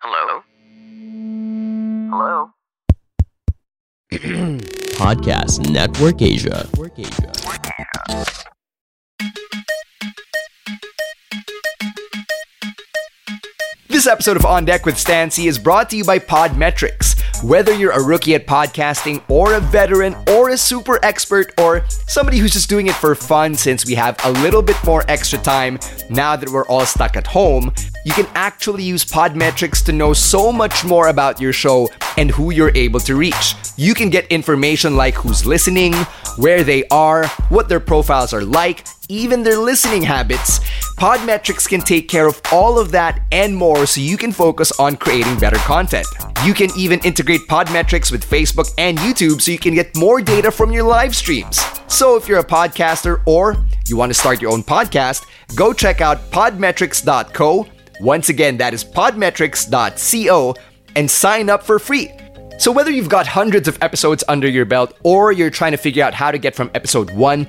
Hello? Hello? Podcast Network Asia. Network Asia. This episode of On Deck with Stancy is brought to you by Podmetrics. Whether you're a rookie at podcasting, or a veteran, or a super expert, or somebody who's just doing it for fun since we have a little bit more extra time now that we're all stuck at home, you can actually use Podmetrics to know so much more about your show and who you're able to reach. You can get information like who's listening, where they are, what their profiles are like, even their listening habits. Podmetrics can take care of all of that and more so you can focus on creating better content. You can even integrate Podmetrics with Facebook and YouTube so you can get more data from your live streams. So if you're a podcaster or you want to start your own podcast, go check out podmetrics.co. Once again, that is podmetrics.co and sign up for free. So, whether you've got hundreds of episodes under your belt or you're trying to figure out how to get from episode 1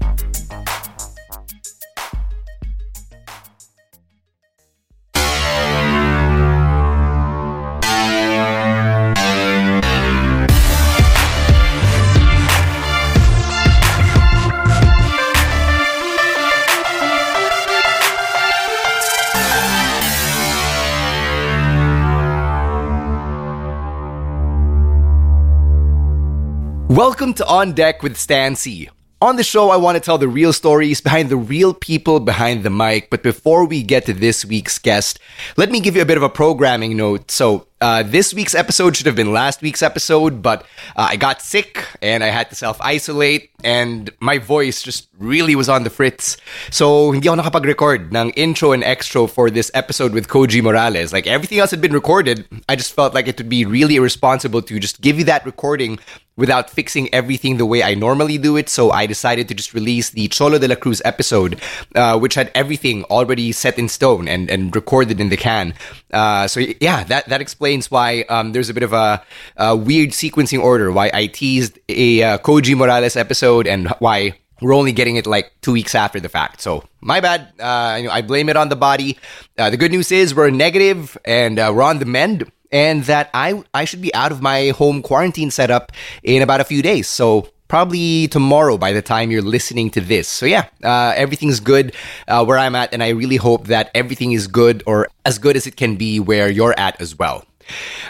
Welcome to On Deck with Stancy. On the show, I want to tell the real stories behind the real people behind the mic. But before we get to this week's guest, let me give you a bit of a programming note. So, uh, this week's episode should have been last week's episode, but uh, I got sick and I had to self isolate, and my voice just really was on the fritz. So, hindi ako nakapag-record ng intro and extra for this episode with Koji Morales. Like everything else had been recorded, I just felt like it would be really irresponsible to just give you that recording without fixing everything the way I normally do it. So I decided to just release the Cholo de la Cruz episode, uh, which had everything already set in stone and, and recorded in the can. Uh, so yeah, that, that explains why um, there's a bit of a, a, weird sequencing order, why I teased a uh, Koji Morales episode and why we're only getting it like two weeks after the fact. So my bad. Uh, I blame it on the body. Uh, the good news is we're negative and uh, we're on the mend and that I I should be out of my home quarantine setup in about a few days. So probably tomorrow by the time you're listening to this. So yeah, uh, everything's good uh, where I'm at, and I really hope that everything is good or as good as it can be where you're at as well.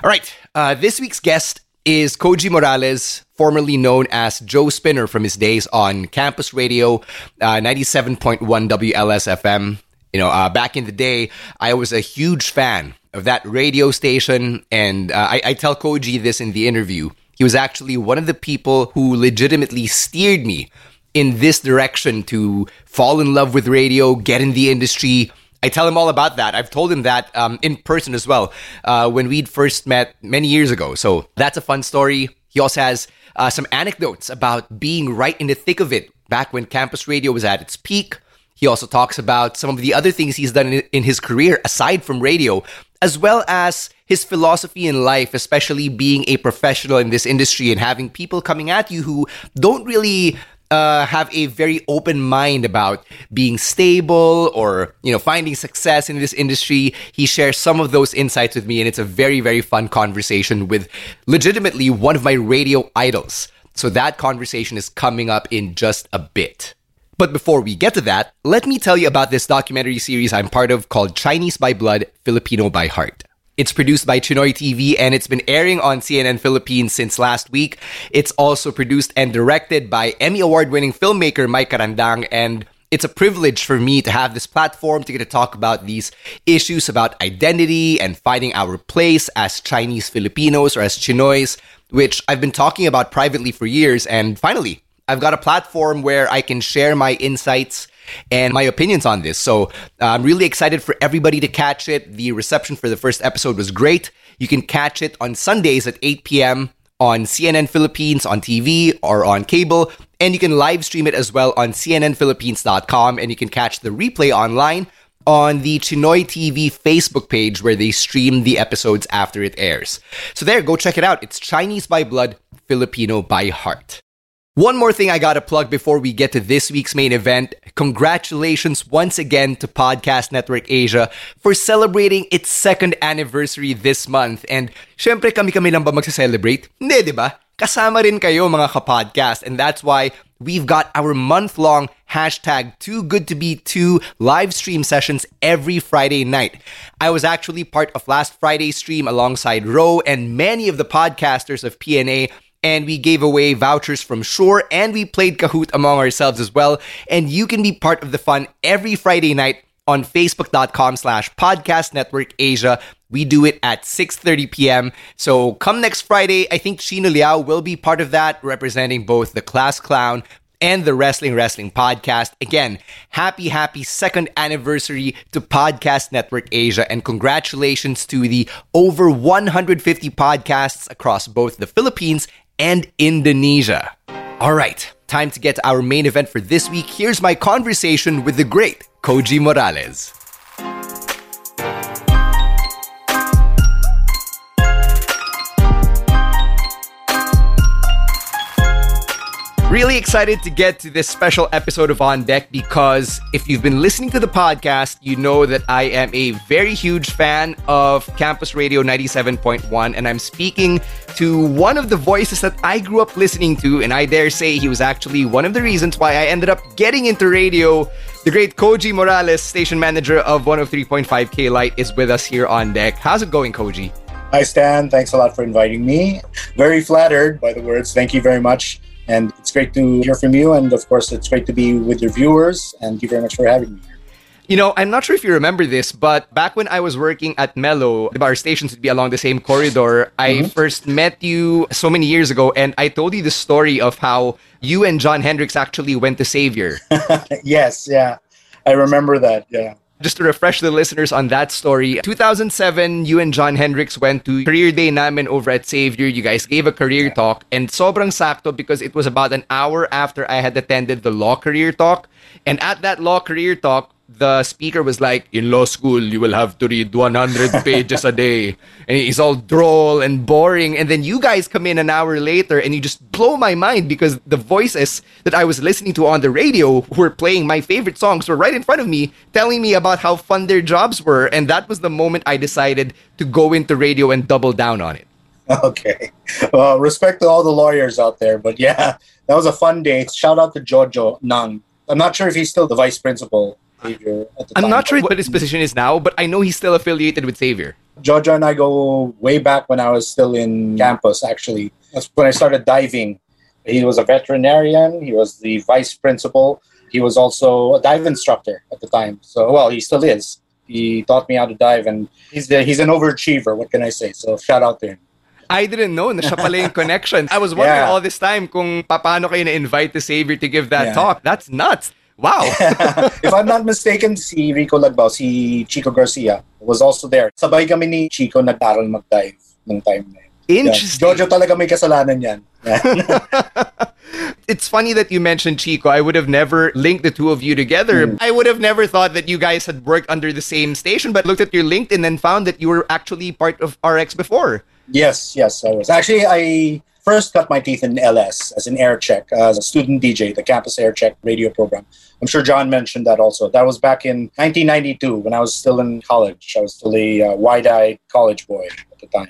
All right, uh, this week's guest is Koji Morales, formerly known as Joe Spinner from his days on Campus Radio, uh, 97.1 WLS FM. You know, uh, back in the day, I was a huge fan of that radio station. And uh, I, I tell Koji this in the interview. He was actually one of the people who legitimately steered me in this direction to fall in love with radio, get in the industry. I tell him all about that. I've told him that um, in person as well uh, when we'd first met many years ago. So that's a fun story. He also has uh, some anecdotes about being right in the thick of it back when campus radio was at its peak. He also talks about some of the other things he's done in, in his career aside from radio as well as his philosophy in life, especially being a professional in this industry and having people coming at you who don't really uh, have a very open mind about being stable or you know finding success in this industry. He shares some of those insights with me, and it's a very very fun conversation with legitimately one of my radio idols. So that conversation is coming up in just a bit. But before we get to that, let me tell you about this documentary series I'm part of called Chinese by Blood, Filipino by Heart. It's produced by Chinoy TV and it's been airing on CNN Philippines since last week. It's also produced and directed by Emmy Award winning filmmaker Mike Carandang and it's a privilege for me to have this platform to get to talk about these issues about identity and finding our place as Chinese Filipinos or as Chinoys, which I've been talking about privately for years. And finally, I've got a platform where I can share my insights and my opinions on this. So uh, I'm really excited for everybody to catch it. The reception for the first episode was great. You can catch it on Sundays at 8 p.m. on CNN Philippines on TV or on cable. And you can live stream it as well on CNNPhilippines.com. And you can catch the replay online on the Chinoy TV Facebook page where they stream the episodes after it airs. So there, go check it out. It's Chinese by blood, Filipino by heart. One more thing I gotta plug before we get to this week's main event. Congratulations once again to Podcast Network Asia for celebrating its second anniversary this month. And syempre kami-kami lang ba magsa-celebrate? Hindi, di ba? Kasama rin kayo mga kapodcast. And that's why we've got our month-long hashtag too good to be two live stream sessions every Friday night. I was actually part of last Friday's stream alongside Ro and many of the podcasters of PNA and we gave away vouchers from Shore and we played Kahoot among ourselves as well. And you can be part of the fun every Friday night on facebook.com slash podcast network Asia. We do it at 6.30 p.m. So come next Friday, I think Sheena Liao will be part of that, representing both the Class Clown and the Wrestling Wrestling Podcast. Again, happy, happy second anniversary to Podcast Network Asia, and congratulations to the over 150 podcasts across both the Philippines and Indonesia. All right, time to get to our main event for this week. Here's my conversation with the great Koji Morales. Really excited to get to this special episode of On Deck because if you've been listening to the podcast, you know that I am a very huge fan of Campus Radio 97.1, and I'm speaking to one of the voices that I grew up listening to, and I dare say he was actually one of the reasons why I ended up getting into radio. The great Koji Morales, station manager of 103.5 K Light, is with us here on deck. How's it going, Koji? Hi, Stan. Thanks a lot for inviting me. Very flattered by the words. Thank you very much. And it's great to hear from you. And of course, it's great to be with your viewers. And thank you very much for having me. Here. You know, I'm not sure if you remember this, but back when I was working at Mellow, our stations would be along the same corridor. Mm-hmm. I first met you so many years ago, and I told you the story of how you and John Hendricks actually went to Xavier. yes, yeah. I remember that, yeah just to refresh the listeners on that story, 2007, you and John Hendricks went to career day namin over at Xavier. You guys gave a career talk and sobrang sakto because it was about an hour after I had attended the law career talk. And at that law career talk, the speaker was like, in law school, you will have to read 100 pages a day. And it's all droll and boring. And then you guys come in an hour later and you just blow my mind because the voices that I was listening to on the radio were playing my favorite songs were right in front of me telling me about how fun their jobs were. And that was the moment I decided to go into radio and double down on it. Okay. Well, respect to all the lawyers out there. But yeah, that was a fun day. Shout out to Jojo Nang. I'm not sure if he's still the vice principal I'm not sure what his position is now, but I know he's still affiliated with Xavier. Jojo and I go way back when I was still in campus, actually. That's when I started diving. He was a veterinarian, he was the vice principal, he was also a dive instructor at the time. So, well, he still is. He taught me how to dive, and he's, the, he's an overachiever. What can I say? So, shout out to him. I didn't know na siya pala yung connection. I was wondering yeah. all this time kung paano kayo na-invite the Xavier to give that yeah. talk. That's nuts. Wow. if I'm not mistaken, si Rico Lagbao, si Chico Garcia was also there. Sabay kami ni Chico nag-aral mag-dive nung time na yun. Interesting. Jojo talaga may kasalanan yan. it's funny that you mentioned Chico. I would have never linked the two of you together. Mm. I would have never thought that you guys had worked under the same station, but looked at your LinkedIn and found that you were actually part of RX before. Yes, yes, I was. Actually, I first cut my teeth in LS as an air check, as a student DJ, the campus air check radio program. I'm sure John mentioned that also. That was back in 1992 when I was still in college. I was still a uh, wide-eyed college boy at the time.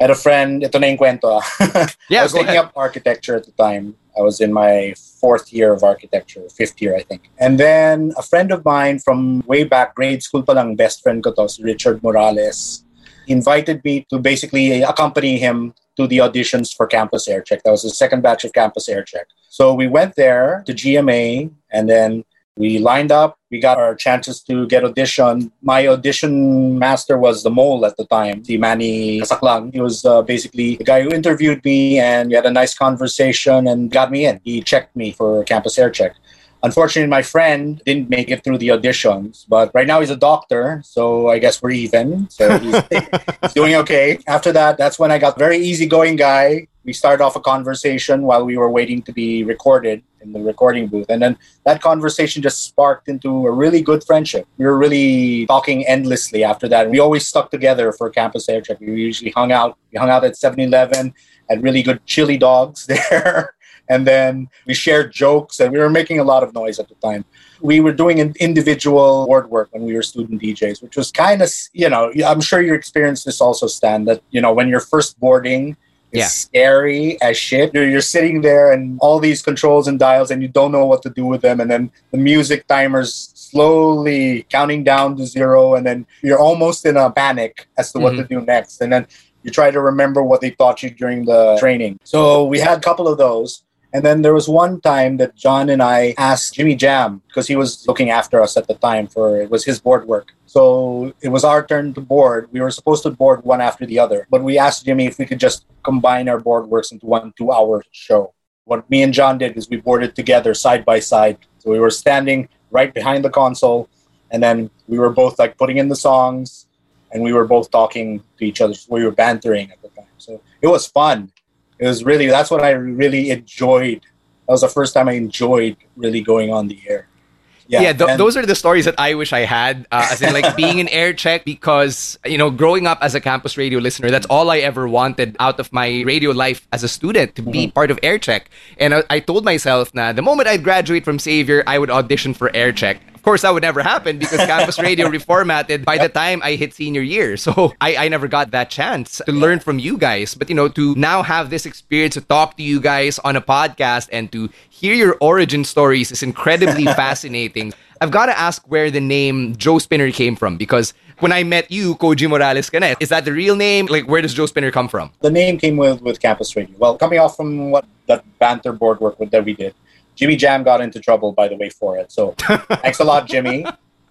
I had a friend, ito na yung kwento. yeah, I was taking ahead. up architecture at the time. I was in my fourth year of architecture, fifth year, I think. And then a friend of mine from way back, grade school palang, best friend ko to, Richard Morales He invited me to basically accompany him to the auditions for Campus Aircheck. That was the second batch of Campus Aircheck. So we went there to GMA and then we lined up. We got our chances to get audition. My audition master was the mole at the time, the Manny Kasaklang. He was uh, basically the guy who interviewed me, and we had a nice conversation and got me in. He checked me for campus air check. Unfortunately, my friend didn't make it through the auditions, but right now he's a doctor, so I guess we're even. So he's, he's doing okay. After that, that's when I got very easygoing guy. We started off a conversation while we were waiting to be recorded in the recording booth, and then that conversation just sparked into a really good friendship. We were really talking endlessly after that. We always stuck together for campus air check. We usually hung out. We hung out at 7-Eleven, had really good chili dogs there. And then we shared jokes and we were making a lot of noise at the time. We were doing an individual board work when we were student DJs, which was kind of, you know, I'm sure you experienced this also, Stan, that, you know, when you're first boarding, it's Yeah. scary as shit. You're, you're sitting there and all these controls and dials and you don't know what to do with them. And then the music timers slowly counting down to zero. And then you're almost in a panic as to what to mm-hmm. do next. And then you try to remember what they taught you during the training. So we had a couple of those. And then there was one time that John and I asked Jimmy Jam because he was looking after us at the time for it was his board work. So it was our turn to board. We were supposed to board one after the other, but we asked Jimmy if we could just combine our board works into one two-hour show. What me and John did is we boarded together side by side. So we were standing right behind the console, and then we were both like putting in the songs, and we were both talking to each other. We were bantering at the time, so it was fun it was really that's what I really enjoyed. That was the first time I enjoyed really going on the air. Yeah, th- and- those are the stories that I wish I had. Uh, as in, like being in air check, because you know, growing up as a campus radio listener, that's all I ever wanted out of my radio life as a student to be part of air check. And I, I told myself, nah, the moment I'd graduate from Xavier, I would audition for air check. Of course, that would never happen because campus radio reformatted by the time I hit senior year. So I, I never got that chance to learn from you guys. But, you know, to now have this experience to talk to you guys on a podcast and to hear your origin stories is incredibly fascinating. I've got to ask where the name Joe Spinner came from because when I met you, Koji Morales Canet, is that the real name? Like, where does Joe Spinner come from? the name came with with campus radio. Well, coming off from what that banter board work that we did, Jimmy Jam got into trouble by the way for it. So thanks a lot, Jimmy,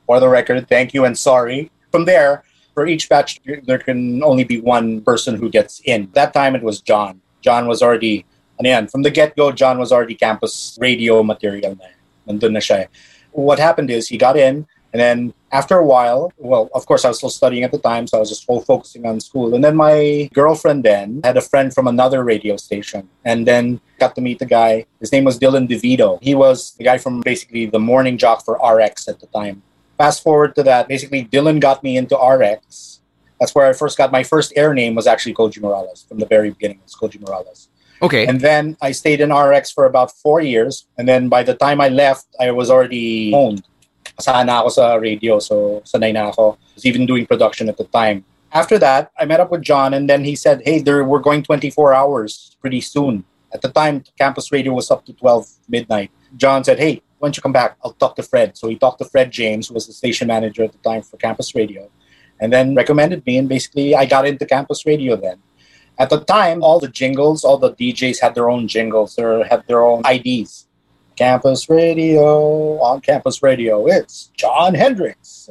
for the record. Thank you and sorry. From there, for each batch, there can only be one person who gets in. That time it was John. John was already, and yan, from the get go, John was already campus radio material na. Nandun na siya. eh. What happened is he got in, and then after a while, well, of course, I was still studying at the time, so I was just all focusing on school. And then my girlfriend then had a friend from another radio station, and then got to meet the guy. His name was Dylan DeVito. He was the guy from basically the morning jock for RX at the time. Fast forward to that, basically Dylan got me into RX. That's where I first got my first air name was actually Koji Morales from the very beginning. It was Koji Morales. Okay. And then I stayed in RX for about four years. And then by the time I left, I was already owned. Asahan na ako sa radio, so sanay na ako. I was even doing production at the time. After that, I met up with John, and then he said, hey, there, we're going 24 hours pretty soon. At the time, campus radio was up to 12 midnight. John said, hey, why don't you come back? I'll talk to Fred. So he talked to Fred James, who was the station manager at the time for campus radio, and then recommended me. And basically, I got into campus radio then. At the time, all the jingles, all the DJs had their own jingles, or had their own IDs. Campus radio, on campus radio, it's John Hendricks.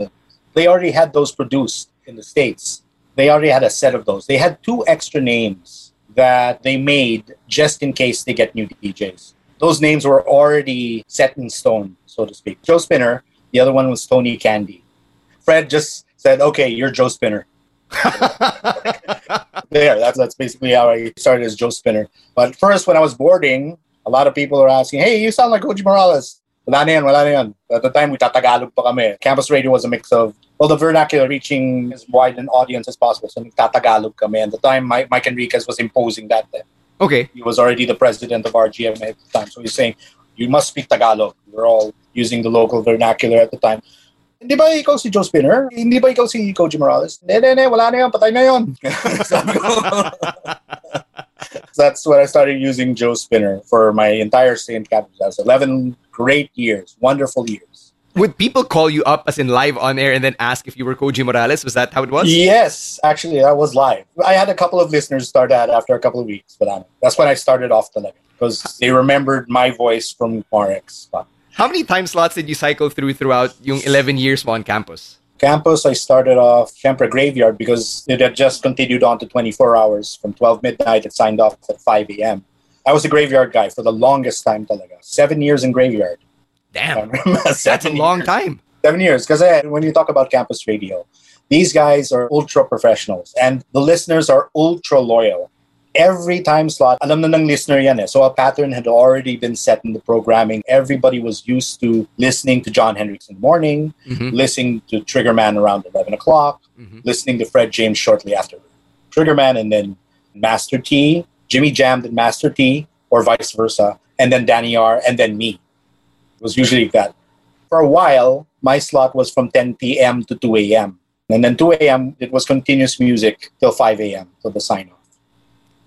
They already had those produced in the States. They already had a set of those. They had two extra names that they made just in case they get new DJs. Those names were already set in stone, so to speak. Joe Spinner, the other one was Tony Candy. Fred just said, okay, you're Joe Spinner. there, that's, that's basically how I started as Joe Spinner. But first, when I was boarding, a lot of people are asking, hey, you sound like Koji Morales. Wala na yan, wala na yan. At the time, we tatagalog pa kami. Campus radio was a mix of, well, the vernacular reaching as wide an audience as possible. So tatagalog kami. At the time, Mike, Mike Enriquez was imposing that then. Okay. He was already the president of RGM at the time. So he's saying, you must speak Tagalog. We're all using the local vernacular at the time. Hindi ba ikaw si Joe Spinner? Hindi ba ikaw si Koji Morales? Hindi, hindi, hindi. Wala na yan. Patay na yun. Sabi ko. That's when I started using Joe Spinner for my entire stay in. That's 11 great years, wonderful years. Would people call you up as in live on air and then ask if you were Koji Morales? Was that how it was? Yes, actually, that was live. I had a couple of listeners start that after a couple of weeks, but um, that's when I started off the live because they remembered my voice from RX. But How many time slots did you cycle through throughout yung 11 years mo on campus? campus, I started off Syempre Graveyard because it had just continued on to 24 hours. From 12 midnight, it signed off at 5 a.m. I was a graveyard guy for the longest time talaga. Seven years in graveyard. Damn. That's That's a long time. seven years because eh, when you talk about campus radio these guys are ultra professionals and the listeners are ultra loyal every time slot alam na ng listener yan eh. so a pattern had already been set in the programming everybody was used to listening to john hendricks in the morning Mhm. listening to triggerman around 11 o'clock Mhm. listening to fred james shortly after triggerman and then master t jimmy Jam and master t or vice versa and then danny r and then me it was usually that for a while, my slot was from 10 p.m. to 2 a.m. And then 2 a.m., it was continuous music till 5 a.m. till the sign off.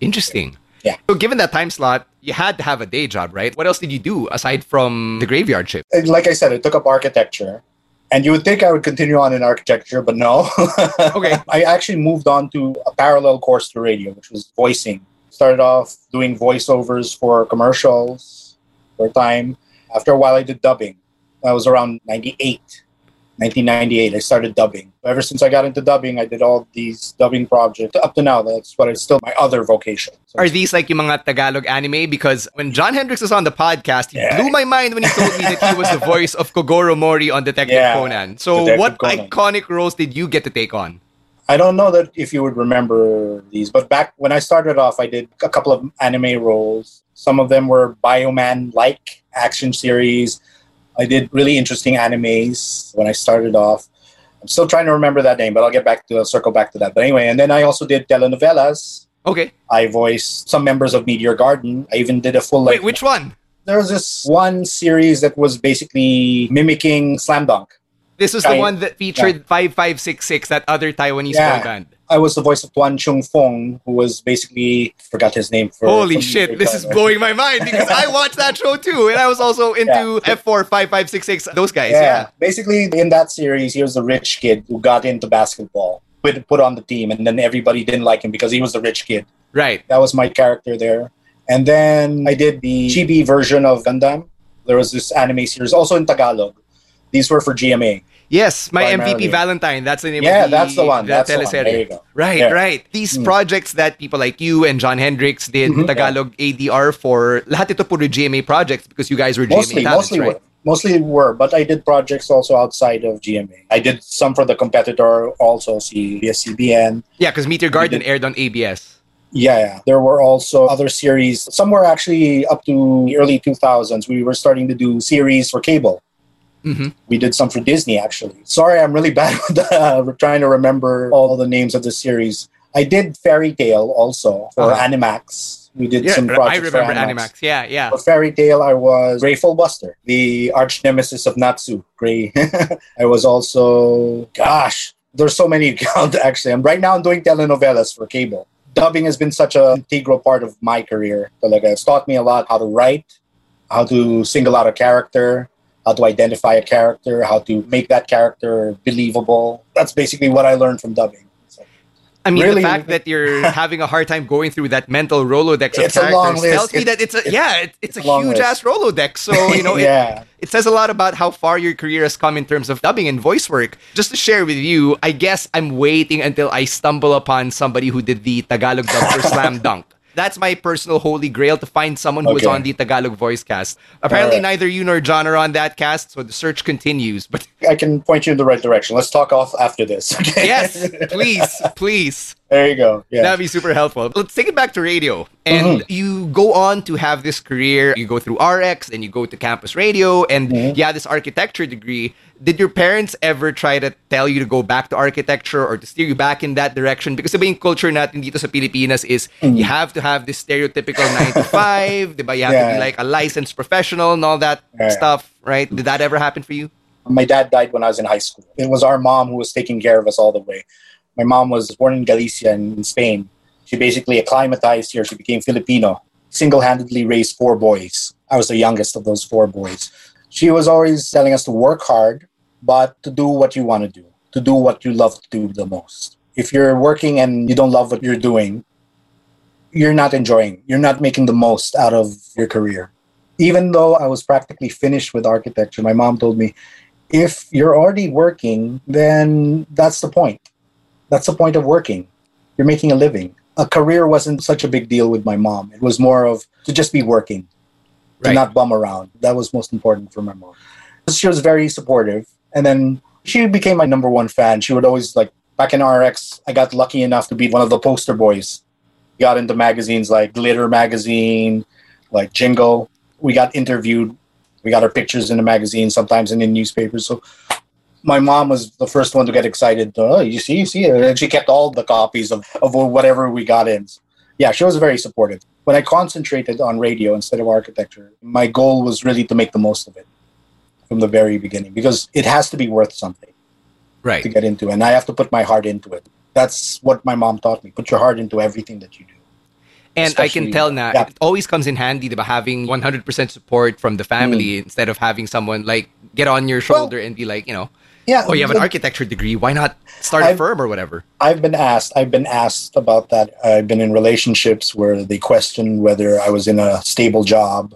Interesting. Yeah. So given that time slot, you had to have a day job, right? What else did you do aside from the graveyard shift? Like I said, I took up architecture. And you would think I would continue on in architecture, but no. Okay. I actually moved on to a parallel course to radio, which was voicing. Started off doing voiceovers for commercials for a time. After a while, I did dubbing. That was around 98. 1998, I started dubbing. Ever since I got into dubbing, I did all these dubbing projects. Up to now, that's what is still my other vocation. So Are these like yung mga Tagalog anime? Because when John Hendricks was on the podcast, he Yeah. blew my mind when he told me that he was the voice of Kogoro Mori on Detective Yeah. Conan. So Detective what Conan. iconic roles did you get to take on? I don't know that if you would remember these, but back when I started off, I did a couple of anime roles. Some of them were Bioman like action series. I did really interesting animes when I started off. I'm still trying to remember that name, but I'll get back to I'll circle back to that. But anyway, and then I also did telenovelas. Okay. I voiced some members of Meteor Garden. I even did a full like Wait, which one? there was this one series that was basically mimicking Slam Dunk. This was the one that featured 5566, that other Taiwanese Yeah. boy band. I was the voice of Tuan Chung Fong, who was basically forgot his name for Holy shit, this is blowing my mind because I watched that show too. And I was also into Yeah. F4, 5566, those guys. yeah. Yeah. Basically, in that series, he was the rich kid who got into basketball, put put on the team, and then everybody didn't like him because he was the rich kid. Right. That was my character there. And then I did the chibi version of Gundam. There was this anime series, also in Tagalog. These were for GMA. Yes, my Primarily. MVP Valentine. That's the name Yeah, of the, that's the one. the That's the one. There you go. Right, Yeah. right. These Mm. projects that people like you and John Hendricks did Mhm. Tagalog ADR for, lahat ito puro GMA projects because you guys were GMA Mostly, talents, mostly right? were. Mostly were, but I did projects also outside of GMA. I did some for the competitor, ABS-CBN. Yeah, because Meteor Garden did- aired on ABS. Yeah, yeah. There were also other series. Some were actually up to the early 2000s. We were starting to do series for cable. Mhm. We did some for Disney, actually. Sorry, I'm really bad with uh, trying to remember all the names of the series. I did Fairy Tail also for Uh-huh. Animax. We did Yeah, some I projects remember for Animax. Yeah, yeah. For Fairy Tail, I was Gray Fullbuster, the arch nemesis of Natsu. Grey. I was also, gosh, there's so many accounts actually. And right now, I'm doing telenovelas for cable. Dubbing has been such an integral part of my career. Talaga. It's taught me a lot how to write, how to single out a character, how to identify a character, how to make that character believable. That's basically what I learned from dubbing. So, I mean, Really? the fact that you're having a hard time going through that mental Rolodex of It's a long characters list. tells me that it's a yeah, it, it's, it's a a huge list. ass Rolodex. So you know, it, it says a lot about how far your career has come in terms of dubbing and voice work. Just to share with you, I guess I'm waiting until I stumble upon somebody who did the Tagalog dub for Slam Dunk. That's my personal holy grail to find someone who was on the Tagalog voice cast. Apparently, Alright. neither you nor John are on that cast, so the search continues. But I can point you in the right direction. Let's talk off after this. Okay. yes, please, please. There you go. Yeah. That'd be super helpful. Let's take it back to radio. And Mm-hmm. you go on to have this career. You go through RX and you go to campus radio and Mm-hmm. you have this architecture degree. Did your parents ever try to tell you to go back to architecture or to steer you back in that direction? Because the yung culture natin dito sa Pilipinas is you have to have this stereotypical 9 to 5, diba? You have to Mm-hmm. Be like a licensed professional and all that Yeah. stuff, right? Did that ever happen for you? My dad died when I was in high school. It was our mom who was taking care of us all the way. My mom was born in Galicia in, in Spain. She basically acclimatized here. She became Filipino. Single handedly raised four boys. I was the youngest of those four boys. She was always telling us to work hard, but to do what you want to do, to do what you love to do the most. If you're working and you don't love what you're doing, you're not enjoying, you're not making the most out of your career. Even though I was practically finished with architecture, my mom told me, if you're already working, then that's the point. That's the point of working. You're making a living. A career wasn't such a big deal with my mom. It was more of to just be working, to Right. not bum around. That was most important for my mom. She was very supportive. And then she became my number one fan. She would always like back in RX, I got lucky enough to be one of the poster boys. Got into magazines like Glitter magazine, like Jingle. We got interviewed. We got our pictures in the magazine, sometimes in the newspapers. So my mom was the first one to get excited. Oh, you see, you see, and she kept all the copies of, of whatever we got in. Yeah, she was very supportive. When I concentrated on radio instead of architecture, my goal was really to make the most of it from the very beginning because it has to be worth something right. to get into, and I have to put my heart into it. That's what my mom taught me. Put your heart into everything that you do. And I can tell now, yeah. it always comes in handy diba, having 100% support from the family Hmm. instead of having someone like get on your shoulder and be like, you know, Yeah. oh, you have an architecture degree. Why not start a I've- firm or whatever? I've been asked. I've been asked about that. I've been in relationships where they questioned whether I was in a stable job.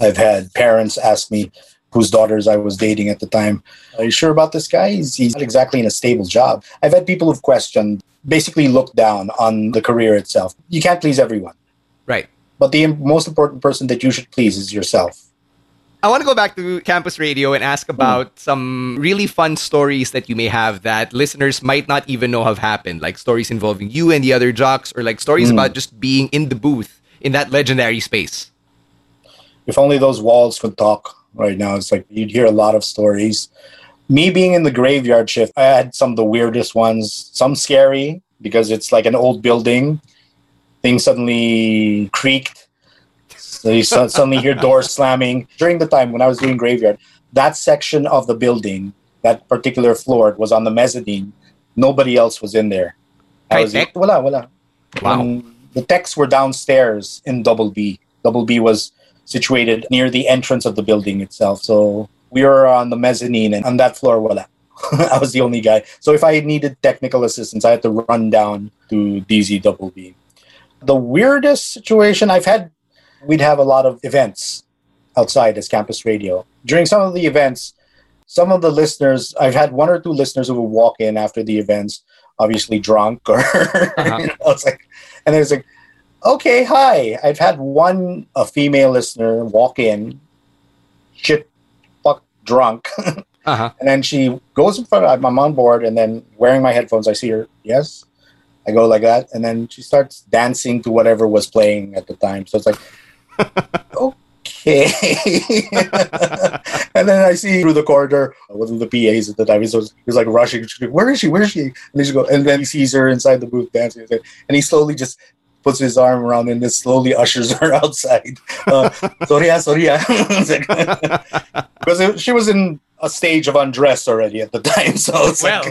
I've had parents ask me whose daughters I was dating at the time. Are you sure about this guy? He's, he's not exactly in a stable job. I've had people who've questioned, basically looked down on the career itself. You can't please everyone, Right. but the most important person that you should please is yourself. I want to go back to campus radio and ask about some really fun stories that you may have that listeners might not even know have happened, like stories involving you and the other jocks, or like stories about hmm. just being in the booth in that legendary space. if only those walls could talk right now. It's like you'd hear a lot of stories. Me being in the graveyard shift, I had some of the weirdest ones. Some scary because it's like an old building. Things suddenly creaked. So you su- suddenly hear doors slamming. During the time when I was doing graveyard, that section of the building, that particular floor, it was on the mezzanine. Nobody else was in there. I was High-tech? wala, wala. Wow. Um, the techs were downstairs in Double B. Double B was situated near the entrance of the building itself. So we were on the mezzanine, and on that floor, voila. I was the only guy. So if I needed technical assistance, I had to run down to DZ Double B. The weirdest situation I've had, we'd have a lot of events outside as campus radio. During some of the events, some of the listeners, I've had one or two listeners who would walk in after the events, obviously drunk or you know, it's like, and it's like, okay, hi. I've had one a female listener walk in, shit, fuck, drunk, Uh huh. and then she goes in front of I'm on board, and then wearing my headphones, I see her. Yes, I go like that, and then she starts dancing to whatever was playing at the time. So it's like, okay. and then I see through the corridor one of the PAs at the time. He was, he was like rushing. Where is she? Where is she? And then she and then he sees her inside the booth dancing, and he slowly just puts his arm around and then slowly ushers her outside. Uh, sorry, sorry. ah." It's like- because it- she was in a stage of undress already at the time. So it's Well,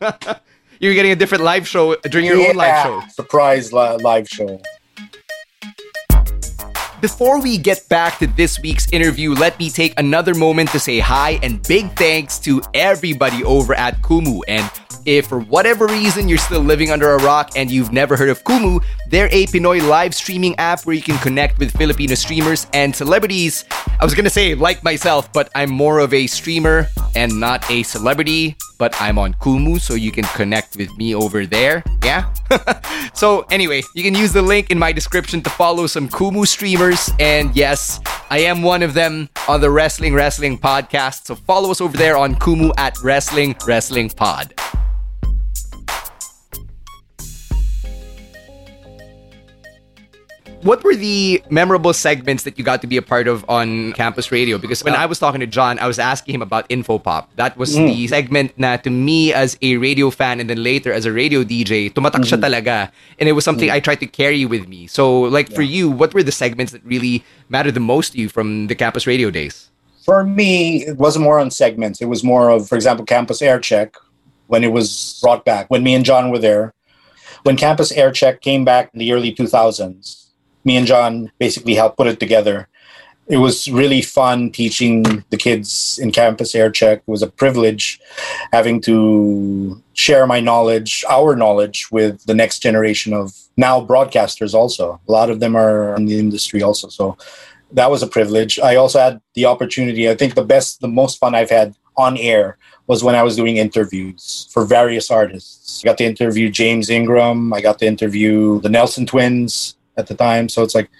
like you're getting a different live show during your own live show. Surprise li- live show. Before we get back to this week's interview, let me take another moment to say hi and big thanks to everybody over at Kumu. And if for whatever reason you're still living under a rock and you've never heard of Kumu, they're a Pinoy live streaming app where you can connect with Filipino streamers and celebrities. I was gonna say like myself, but I'm more of a streamer and not a celebrity. But I'm on Kumu, so you can connect with me over there. Yeah? so, anyway, you can use the link in my description to follow some Kumu streamers. And yes, I am one of them on the Wrestling Wrestling podcast. So, follow us over there on Kumu at Wrestling Wrestling Pod. What were the memorable segments that you got to be a part of on campus radio? Because when I was talking to John, I was asking him about Infopop. That was mm. the segment na to me as a radio fan and then later as a radio DJ, tumatak siya mm-hmm. talaga. And it was something mm-hmm. I tried to carry with me. So like for you, what were the segments that really mattered the most to you from the campus radio days? For me, it wasn't more on segments. It was more of, for example, Campus Air Check when it was brought back, when me and John were there. When Campus Air Check came back in the early 2000s, me and John basically helped put it together. it was really fun teaching the kids in campus air check. It was a privilege having to share my knowledge, our knowledge, with the next generation of now broadcasters. Also, a lot of them are in the industry also. So that was a privilege. I also had the opportunity. I think the best, the most fun I've had on air was when I was doing interviews for various artists. I got to interview James Ingram. I got to interview the Nelson Twins at the time. So it's like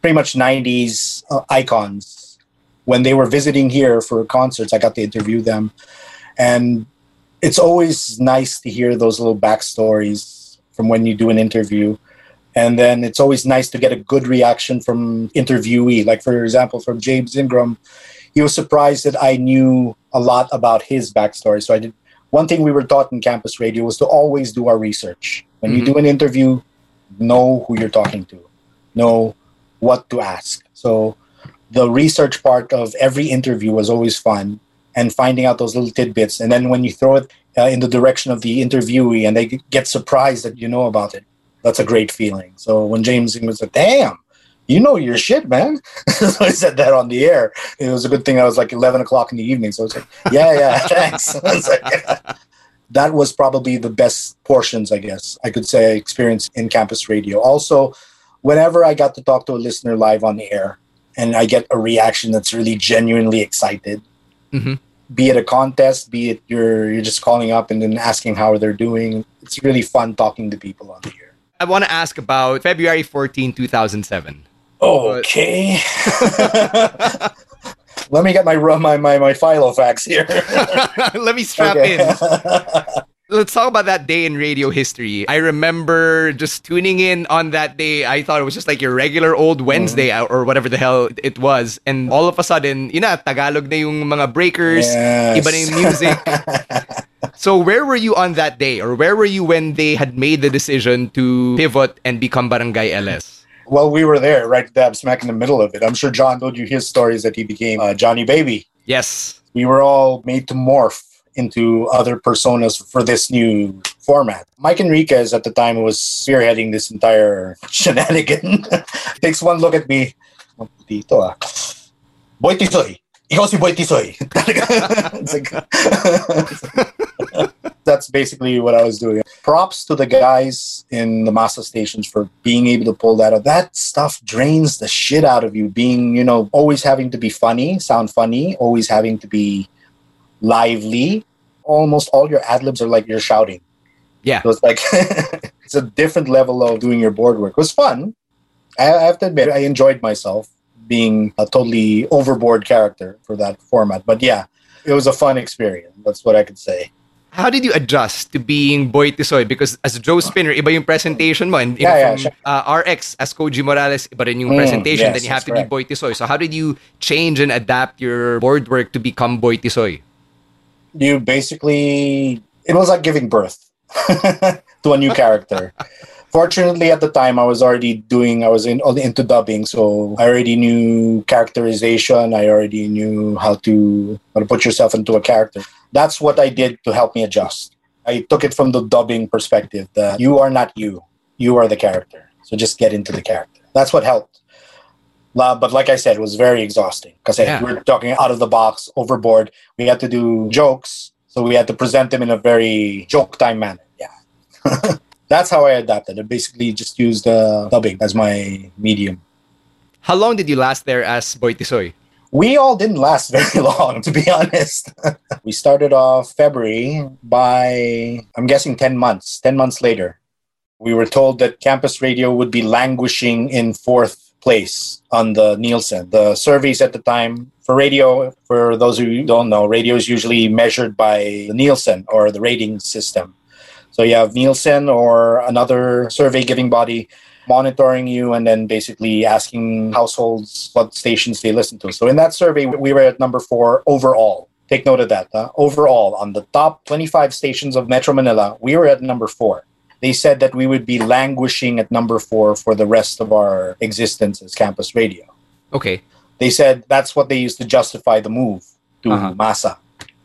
pretty much 90s uh, icons. When they were visiting here for concerts, I got to interview them. And it's always nice to hear those little backstories from when you do an interview. And then it's always nice to get a good reaction from interviewee. Like, for example, from James Ingram, he was surprised that I knew a lot about his backstory. So I did one thing we were taught in campus radio was to always do our research. When mm-hmm. you do an interview, know who you're talking to, know what to ask. So the research part of every interview was always fun and finding out those little tidbits. And then when you throw it uh, in the direction of the interviewee and they get surprised that you know about it, that's a great feeling. So when James was like, damn, you know your shit, man. so I said that on the air. It was a good thing I was like 11 o'clock in the evening. So it's like, yeah, yeah, thanks. that was probably the best portions, I guess, I could say I experienced in campus radio. Also, whenever I got to talk to a listener live on the air and I get a reaction that's really genuinely excited, mm-hmm. be it a contest, be it you're, you're just calling up and then asking how they're doing, it's really fun talking to people on the air. I want to ask about February 14, 2007. Okay. Let me get my my my, my Filofax here. Let me strap okay. in. Let's talk about that day in radio history. I remember just tuning in on that day. I thought it was just like your regular old Wednesday mm. or whatever the hell it was. And all of a sudden, you know, Tagalog na yung mga breakers, yes. iba na yung music. so where were you on that day? Or where were you when they had made the decision to pivot and become Barangay LS? Well, we were there, right dab smack in the middle of it. I'm sure John told you his stories that he became uh, Johnny Baby. Yes. We were all made to morph into other personas for this new format. Mike Enriquez at the time was spearheading this entire shenanigan. Takes one look at me. Dito ah. Boy Tisoy. Ikaw si Boy Tisoy. that's basically what I was doing. Props to the guys in the Masa stations for being able to pull that out. That stuff drains the shit out of you. Being, you know, always having to be funny, sound funny, always having to be lively. Almost all your ad libs are like you're shouting. Yeah. So it's like it's a different level of doing your board work. It was fun. I have to admit, I enjoyed myself being a totally overboard character for that format. But yeah, it was a fun experience. That's what I could say how did you adjust to being Boy Tisoy? Because as Joe Spinner, iba yung presentation mo. And yeah, from yeah, uh, RX, as Koji Morales, iba rin yung mm, presentation. Yes, then you have to correct. be Boy Tisoy. So how did you change and adapt your board work to become Boy Tisoy? You basically, it was like giving birth to a new character. Fortunately, at the time, I was already doing, I was in, into dubbing, so I already knew characterization. I already knew how to how to put yourself into a character that's what I did to help me adjust. I took it from the dubbing perspective that you are not you, you are the character. So just get into the character. That's what helped. But like I said, it was very exhausting because yeah. we are talking out of the box, overboard. We had to do jokes, so we had to present them in a very joke time manner. Yeah, that's how I adapted. I basically just used uh, dubbing as my medium. How long did you last there as Boy Tisoy? we all didn't last very long, to be honest. we started off February by, I'm guessing, 10 months. 10 months later, we were told that campus radio would be languishing in fourth place on the Nielsen. The surveys at the time for radio, for those who don't know, radio is usually measured by the Nielsen or the rating system. So you have Nielsen or another survey giving body monitoring you and then basically asking households what stations they listen to. So in that survey, we were at number four overall. Take note of that. Huh? Overall, on the top 25 stations of Metro Manila, we were at number four. They said that we would be languishing at number four for the rest of our existence as campus radio. Okay. They said that's what they used to justify the move to uh-huh. Masa.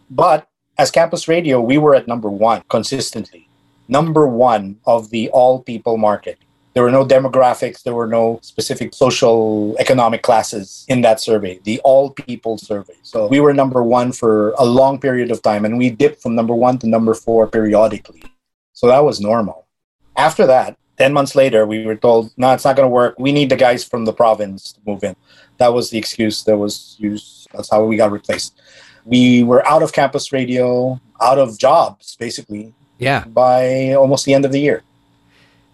But as campus radio, we were at number one consistently. Number one of the all people market There were no demographics, there were no specific social economic classes in that survey, the all people survey. So we were number one for a long period of time and we dipped from number one to number four periodically. So that was normal. After that, 10 months later, we were told, no, it's not going to work. We need the guys from the province to move in. That was the excuse that was used. That's how we got replaced. We were out of campus radio, out of jobs, basically, Yeah. by almost the end of the year.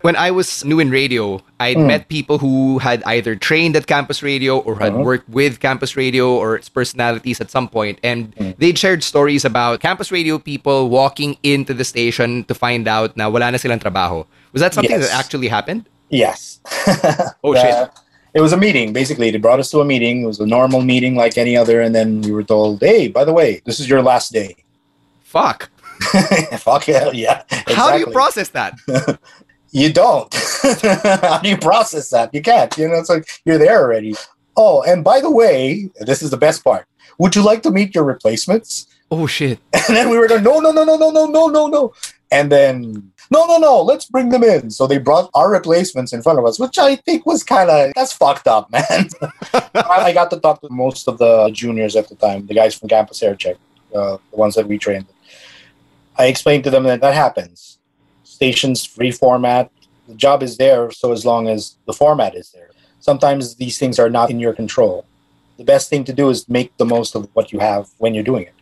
When I was new in radio, I'd Mm. met people who had either trained at campus radio or had Uh-huh. worked with campus radio or its personalities at some point, and Mm. they'd shared stories about campus radio people walking into the station to find out na wala na silang trabaho. Was that something Yes. that actually happened? Yes. Oh, shit. It was a meeting, basically. They brought us to a meeting. It was a normal meeting like any other. And then we were told, hey, by the way, this is your last day. Fuck. Fuck yeah. yeah How do you process that? You don't. How do you process that? You can't. You know, it's like you're there already. Oh, and by the way, this is the best part. Would you like to meet your replacements? Oh shit. And then we were going, no, no, no, no, no, no, no, no, no. And then, no, no, no, let's bring them in. So they brought our replacements in front of us, which I think was kind of, that's fucked up, man. I I got to talk to most of the juniors at the time, the guys from Campus Air Check, uh, the ones that we trained. I explained to them that that happens. Stations reformat. The job is there so as long as the format is there. Sometimes these things are not in your control. The best thing to do is make the most of what you have when you're doing it.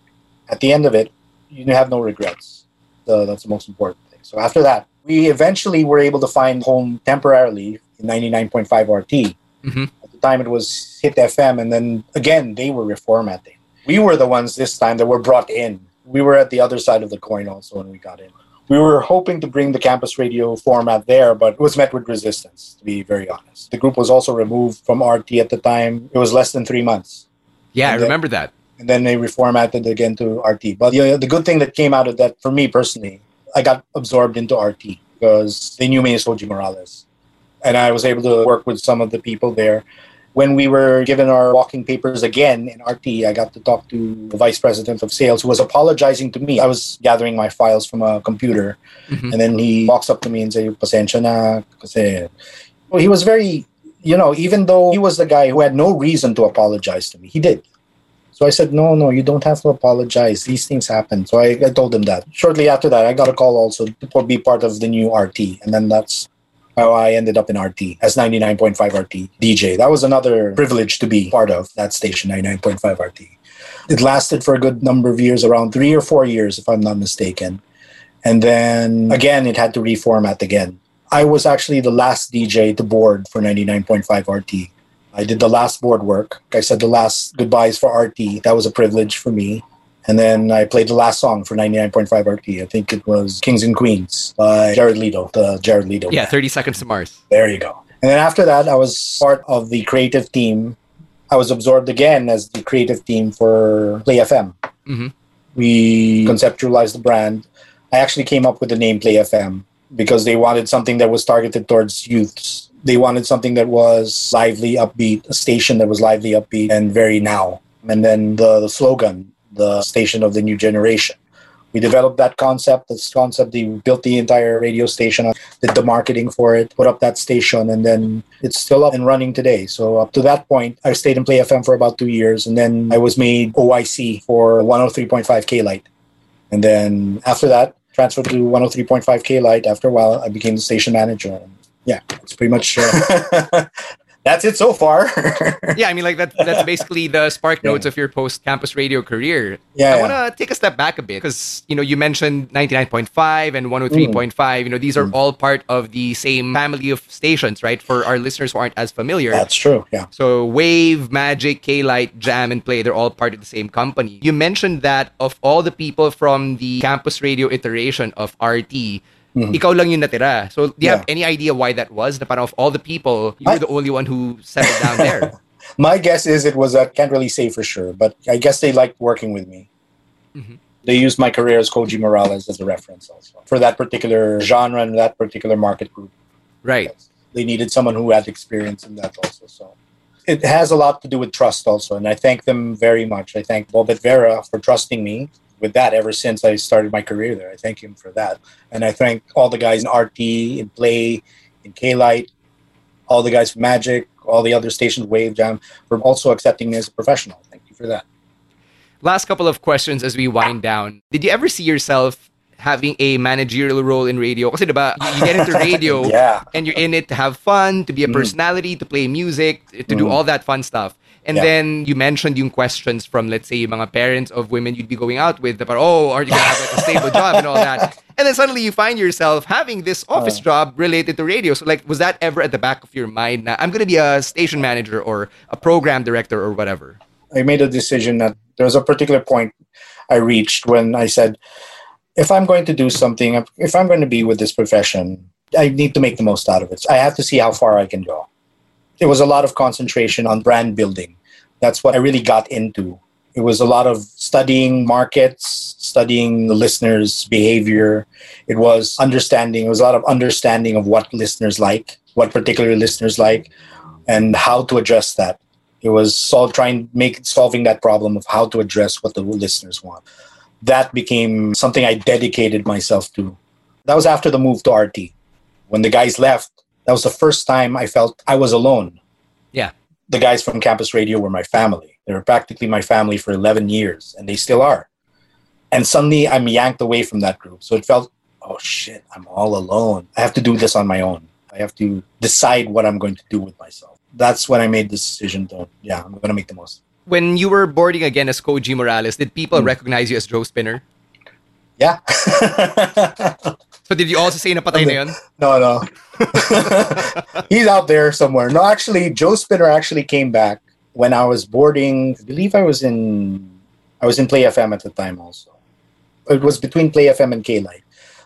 At the end of it, you have no regrets. So that's the most important thing. So after that, we eventually were able to find home temporarily in 99.5 RT. Mhm. At the time, it was Hit FM, and then again, they were reformatting. We were the ones this time that were brought in. We were at the other side of the coin also when we got in. We were hoping to bring the campus radio format there, but it was met with resistance, to be very honest. The group was also removed from RT at the time. It was less than three months Yeah, I And then- remember that. and then they reformatted again to RT. But the, the good thing that came out of that for me personally, I got absorbed into RT because they knew me as Koji Morales. And I was able to work with some of the people there. When we were given our walking papers again in RT, I got to talk to the vice president of sales who was apologizing to me. I was gathering my files from a computer. Mhm. And then he walks up to me and says, Pasensya na. Kasi, well, he was very, you know, even though he was the guy who had no reason to apologize to me, he did. So I said, no, no, you don't have to apologize. These things happen. So I, I told him that. Shortly after that, I got a call also to be part of the new RT. And then that's how I ended up in RT as 99.5 RT DJ. That was another privilege to be part of that station, 99.5 RT. It lasted for a good number of years, around three or four years, if I'm not mistaken. And then again, it had to reformat again. I was actually the last DJ to board for 99.5 RT. I did the last board work. I said the last goodbyes for RT. That was a privilege for me. And then I played the last song for 99.5 RT. I think it was Kings and Queens by Jared Leto, the Jared Leto. Yeah, band. 30 Seconds to Mars. There you go. And then after that, I was part of the creative team. I was absorbed again as the creative team for Play FM. Mhm. We conceptualized the brand. I actually came up with the name Play FM because they wanted something that was targeted towards youths. They wanted something that was lively, upbeat, a station that was lively, upbeat, and very now. And then the, the slogan, the station of the new generation. We developed that concept. This concept, they built the entire radio station, did the marketing for it, put up that station, and then it's still up and running today. So up to that point, I stayed in Play FM for about two years, and then I was made OIC for 103.5 K Light. And then after that, transferred to 103.5 K Light. After a while, I became the station manager. Yeah, it's pretty much uh, that's it so far. Yeah, I mean, like that. That's basically the spark Yeah. notes of your post-campus radio career. Yeah, I yeah. want to take a step back a bit because you know you mentioned 99.5 and 103.5. Mm. You know, these are mm. all part of the same family of stations, right? For our listeners who aren't as familiar. that's true. Yeah. So Wave, Magic, K-Light, Jam, and Play, they're all part of the same company. You mentioned that of all the people from the campus radio iteration of RT, ikaw lang yung natira. So do you have Mm-hmm. Any idea why that was? Na parang of all the people, you were I- the only one who settled down there. My guess is it was, I can't really say for sure, but I guess they liked working with me. Mhm. They used my career as Koji Morales as a reference also for that particular genre and that particular market group. Right. They needed someone who had experience in that also. So it has a lot to do with trust also. And I thank them very much. I thank Bobet Vera for trusting me with that ever since I started my career there. I thank him for that. And I thank all the guys in RT, in Play, in K Light, all the guys from Magic, all the other stations, Wave Jam, for also accepting me as a professional. Thank you for that. Last couple of questions as we wind down. Did you ever see yourself having a managerial role in radio? Kasi diba, you get into radio yeah. and you're in it to have fun, to be a mm. personality, to play music, to do mm. all that fun stuff. And Yeah. then you mentioned yung questions from, let's say, yung mga parents of women you'd be going out with. About, oh, are you going to have like, a stable job and all that? And then suddenly you find yourself having this uh-huh. office job related to radio. So, like, was that ever at the back of your mind? Na, I'm going to be a station manager or a program director or whatever. I made a decision that there was a particular point I reached when I said, if I'm going to do something, if I'm going to be with this profession, I need to make the most out of it. I have to see how far I can go. It was a lot of concentration on brand building. That's what I really got into. It was a lot of studying markets, studying the listeners' behavior. It was understanding, it was a lot of understanding of what listeners like, what particular listeners like, and how to address that. It was trying make solving that problem of how to address what the listeners want. That became something I dedicated myself to. That was after the move to RT. When the guys left, that was the first time I felt I was alone. Yeah. The guys from campus radio were my family. They were practically my family for 11 years, and they still are. And suddenly I'm yanked away from that group. So it felt, oh shit, I'm all alone. I have to do this on my own. I have to decide what I'm going to do with myself. That's when I made this decision to, yeah, I'm going to make the most. When you were boarding again as Koji Morales, did people hmm. recognize you as Joe Spinner? Yeah. So did you also say napatay na yun? no, no. He's out there somewhere. No, actually, Joe Spinner actually came back when I was boarding. I believe I was in, I was in Play FM at the time also. It was between Play FM and K Light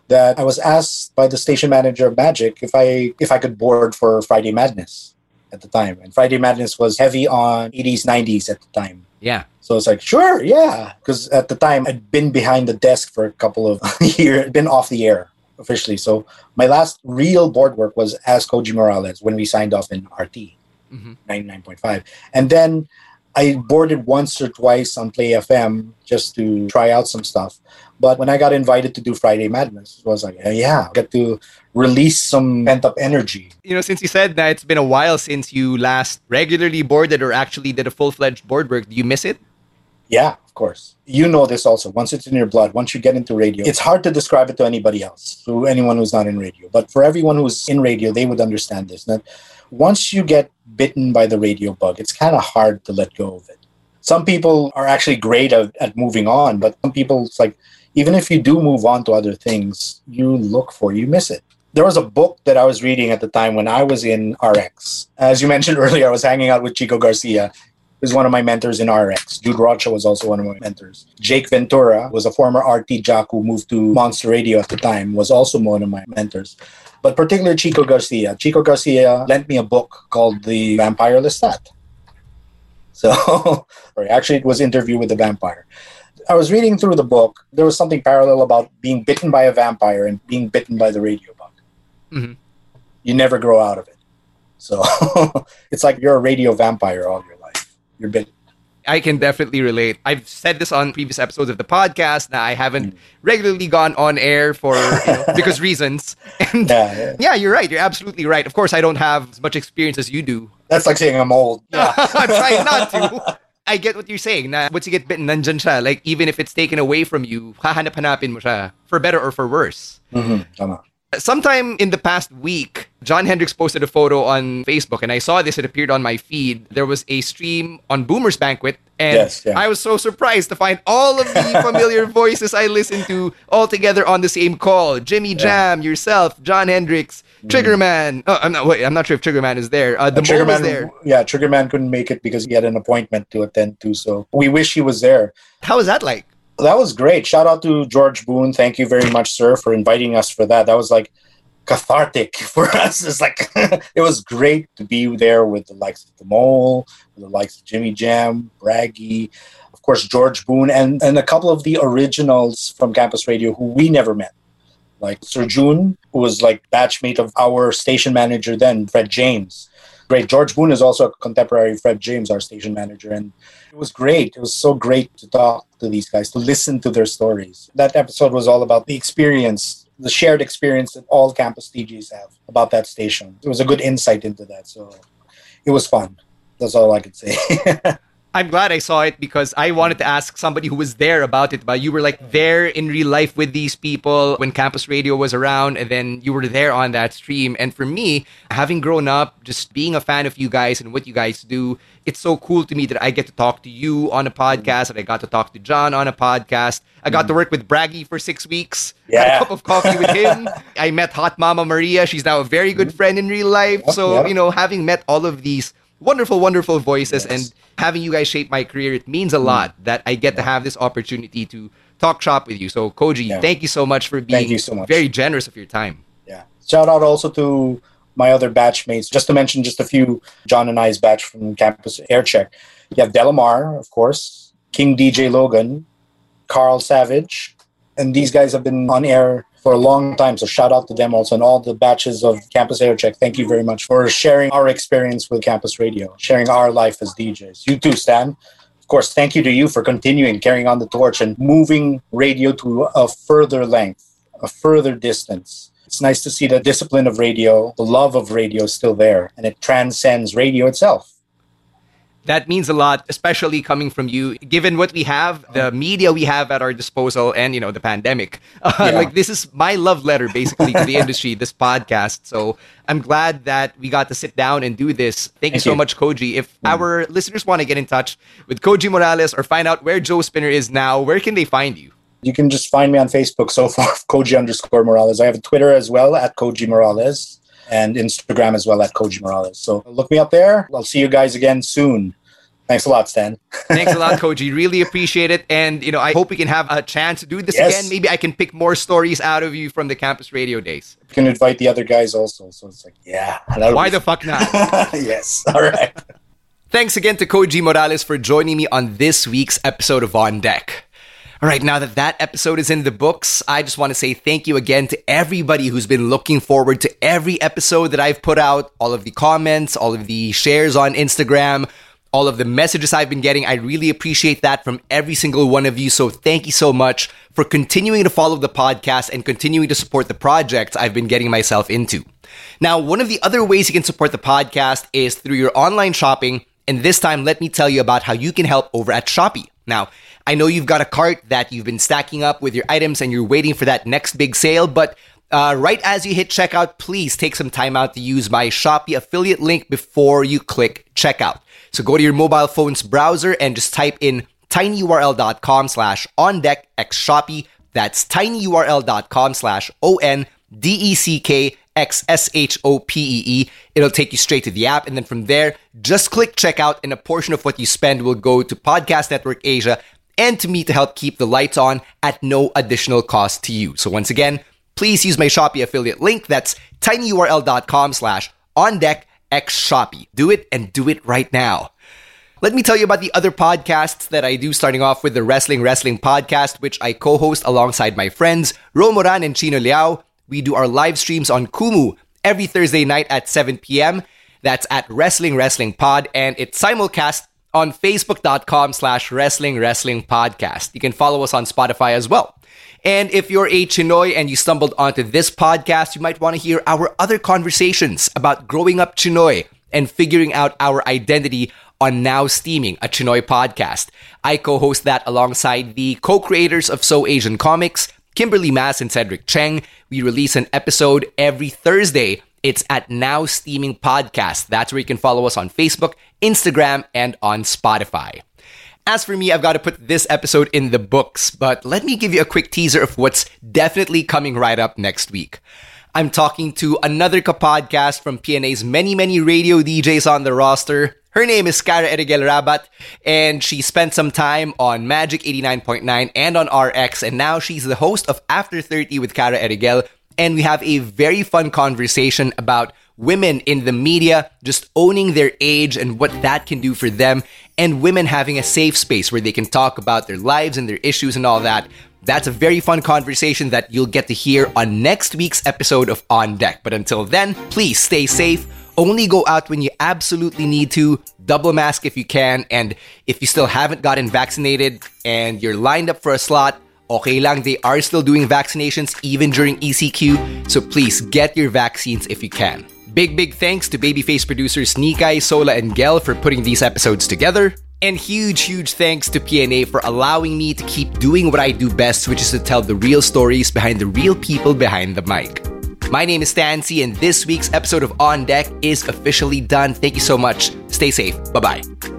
that I was asked by the station manager of Magic if I if I could board for Friday Madness at the time, and Friday Madness was heavy on 80s 90s at the time. Yeah. So it's like, sure, yeah. Because at the time, I'd been behind the desk for a couple of years, been off the air officially. So my last real board work was as Koji Morales when we signed off in RT, Mhm. 99.5. And then I boarded once or twice on Play FM just to try out some stuff. But when I got invited to do Friday Madness, it was like, uh, yeah, get to release some pent up energy. You know, since you said that it's been a while since you last regularly boarded or actually did a full fledged board work, do you miss it? Yeah, of course. You know this also. Once it's in your blood, once you get into radio, it's hard to describe it to anybody else, to anyone who's not in radio. But for everyone who's in radio, they would understand this. That once you get bitten by the radio bug, it's kind of hard to let go of it. Some people are actually great at, at moving on, but some people, it's like, even if you do move on to other things, you look for, you miss it. There was a book that I was reading at the time when I was in RX. As you mentioned earlier, I was hanging out with Chico Garcia was one of my mentors in RX. Jude Rocha was also one of my mentors. Jake Ventura was a former RT jock who moved to Monster Radio at the time, was also one of my mentors. But particularly Chico Garcia. Chico Garcia lent me a book called The Vampire Lestat. So, actually, it was Interview with the Vampire. I was reading through the book. There was something parallel about being bitten by a vampire and being bitten by the radio bug. Mhm. You never grow out of it. So, it's like you're a radio vampire all your life. You're. I can definitely relate. I've said this on previous episodes of the podcast that I haven't regularly gone on air for you know, because reasons. And Yeah, yeah. yeah, you're right. You're absolutely right. Of course, I don't have as much experience as you do. That's like saying I'm old. Yeah. I'm trying not to. I get what you're saying. Na once you get bitten, nandyan siya. Like even if it's taken away from you, hahanap-hanapin mo siya for better or for worse. Mhm, tama. Sometime in the past week, John Hendricks posted a photo on Facebook, and I saw this. It appeared on my feed. There was a stream on Boomer's Banquet, and Yes, yeah. I was so surprised to find all of the familiar voices I listened to all together on the same call. Jimmy Jam, yourself, John Hendricks, Triggerman. Oh, I'm not. Wait, I'm not sure if Triggerman is there. Uh, the was Triggerman, there. yeah, Triggerman couldn't make it because he had an appointment to attend to. So we wish he was there. How was that like? That was great. Shout out to George Boone. Thank you very much, sir, for inviting us for that. That was like cathartic for us. It's like it was great to be there with the likes of the Mole, with the likes of Jimmy Jam, Braggy, of course George Boone, and and a couple of the originals from Campus Radio who we never met. Like Sir June, who was like batchmate of our station manager then, Fred James. Great. George Boone is also a contemporary Fred James, our station manager. And it was great. It was so great to talk to these guys, to listen to their stories. That episode was all about the experience the shared experience that all campus DJs have about that station. It was a good insight into that. So it was fun. That's all I could say. I'm glad I saw it because I wanted to ask somebody who was there about it. But you were like there in real life with these people when campus radio was around, and then you were there on that stream. And for me, having grown up, just being a fan of you guys and what you guys do, it's so cool to me that I get to talk to you on a podcast, and I got to talk to John on a podcast. I got to work with Braggy for six weeks. Yeah. Had a cup of coffee with him. I met Hot Mama Maria. She's now a very good mm-hmm. friend in real life. So, you know, having met all of these wonderful, wonderful voices and having you guys shape my career, it means a mm. lot that I get to have this opportunity to talk shop with you. So, Koji, Yeah. thank you so much for being Thank you so much. very generous of your time. Yeah. Shout out also to my other batchmates. Just to mention just a few, John and I's batch from campus air check. You have Delamar, of course, King DJ Logan, Carl Savage, and these guys have been on air for a long time. So shout out to them also and all the batches of Campus Air Check. Thank you very much for sharing our experience with campus radio, sharing our life as DJs. You too, Stan. Of course, thank you to you for continuing carrying on the torch and moving radio to a further length, a further distance. It's nice to see the discipline of radio, the love of radio is still there, and it transcends radio itself. That means a lot, especially coming from you, given what we have, the media we have at our disposal, and you know the pandemic. Uh, Yeah. Like this is my love letter, basically, to the industry. This podcast. So I'm glad that we got to sit down and do this. Thank, you so you. much, Koji. If our listeners want to get in touch with Koji Morales or find out where Joe Spinner is now, where can they find you? You can just find me on Facebook so far, Koji underscore Morales. I have a Twitter as well at Koji Morales and Instagram as well at Koji Morales. So look me up there. I'll see you guys again soon. Thanks a lot, Stan. Thanks a lot, Koji. Really appreciate it. And, you know, I hope we can have a chance to do this Yes. again. Maybe I can pick more stories out of you from the campus radio days. You can invite the other guys also. So it's like, yeah. Why the fuck not? yes. All right. Thanks again to Koji Morales for joining me on this week's episode of On Deck. All right, now that that episode is in the books, I just want to say thank you again to everybody who's been looking forward to every episode that I've put out, all of the comments, all of the shares on Instagram, all of the messages I've been getting. I really appreciate that from every single one of you. So thank you so much for continuing to follow the podcast and continuing to support the projects I've been getting myself into. Now, one of the other ways you can support the podcast is through your online shopping. And this time, let me tell you about how you can help over at Shopee. Now, I know you've got a cart that you've been stacking up with your items and you're waiting for that next big sale, but uh, right as you hit checkout, please take some time out to use my Shopee affiliate link before you click checkout. So go to your mobile phone's browser and just type in tinyurl.com slash on deck x Shopee. That's tinyurl.com slash O N D E C K X S H O P E E. It'll take you straight to the app. And then from there, just click checkout, and a portion of what you spend will go to Podcast Network Asia and to me to help keep the lights on at no additional cost to you. So once again, please use my Shopee affiliate link. That's tinyurl.com slash on deck x Shopee. Do it and do it right now. Let me tell you about the other podcasts that I do, starting off with the Wrestling Wrestling Podcast, which I co host alongside my friends Ro Moran and Chino Liao. We do our live streams on Kumu every Thursday night at 7 p.m. That's at Wrestling Wrestling Pod, and it's simulcast on facebook.com slash wrestling wrestling podcast. You can follow us on Spotify as well. And if you're a Chinoy and you stumbled onto this podcast, you might want to hear our other conversations about growing up Chinoy and figuring out our identity on Now Steaming, a Chinoy podcast. I co-host that alongside the co-creators of So Asian Comics, Kimberly Mass and Cedric Cheng. We release an episode every Thursday. It's at Now Steaming Podcast. That's where you can follow us on Facebook, Instagram, and on Spotify. As for me, I've got to put this episode in the books, but let me give you a quick teaser of what's definitely coming right up next week. I'm talking to another kapodcast from PNA's many, many radio DJs on the roster. Her name is Kara Erigel Rabat, and she spent some time on Magic 89.9 and on RX, and now she's the host of After 30 with Kara Erigel, and we have a very fun conversation about women in the media just owning their age and what that can do for them, and women having a safe space where they can talk about their lives and their issues and all that. That's a very fun conversation that you'll get to hear on next week's episode of On Deck. But until then, please stay safe. Only go out when you absolutely need to. Double mask if you can. And if you still haven't gotten vaccinated and you're lined up for a slot, Okay lang, they are still doing vaccinations even during ECQ, so please get your vaccines if you can. Big, big thanks to Babyface producers Nikai, Sola, and Gel for putting these episodes together. And huge, huge thanks to PNA for allowing me to keep doing what I do best, which is to tell the real stories behind the real people behind the mic. My name is Stan Sy, and this week's episode of On Deck is officially done. Thank you so much. Stay safe. Bye bye.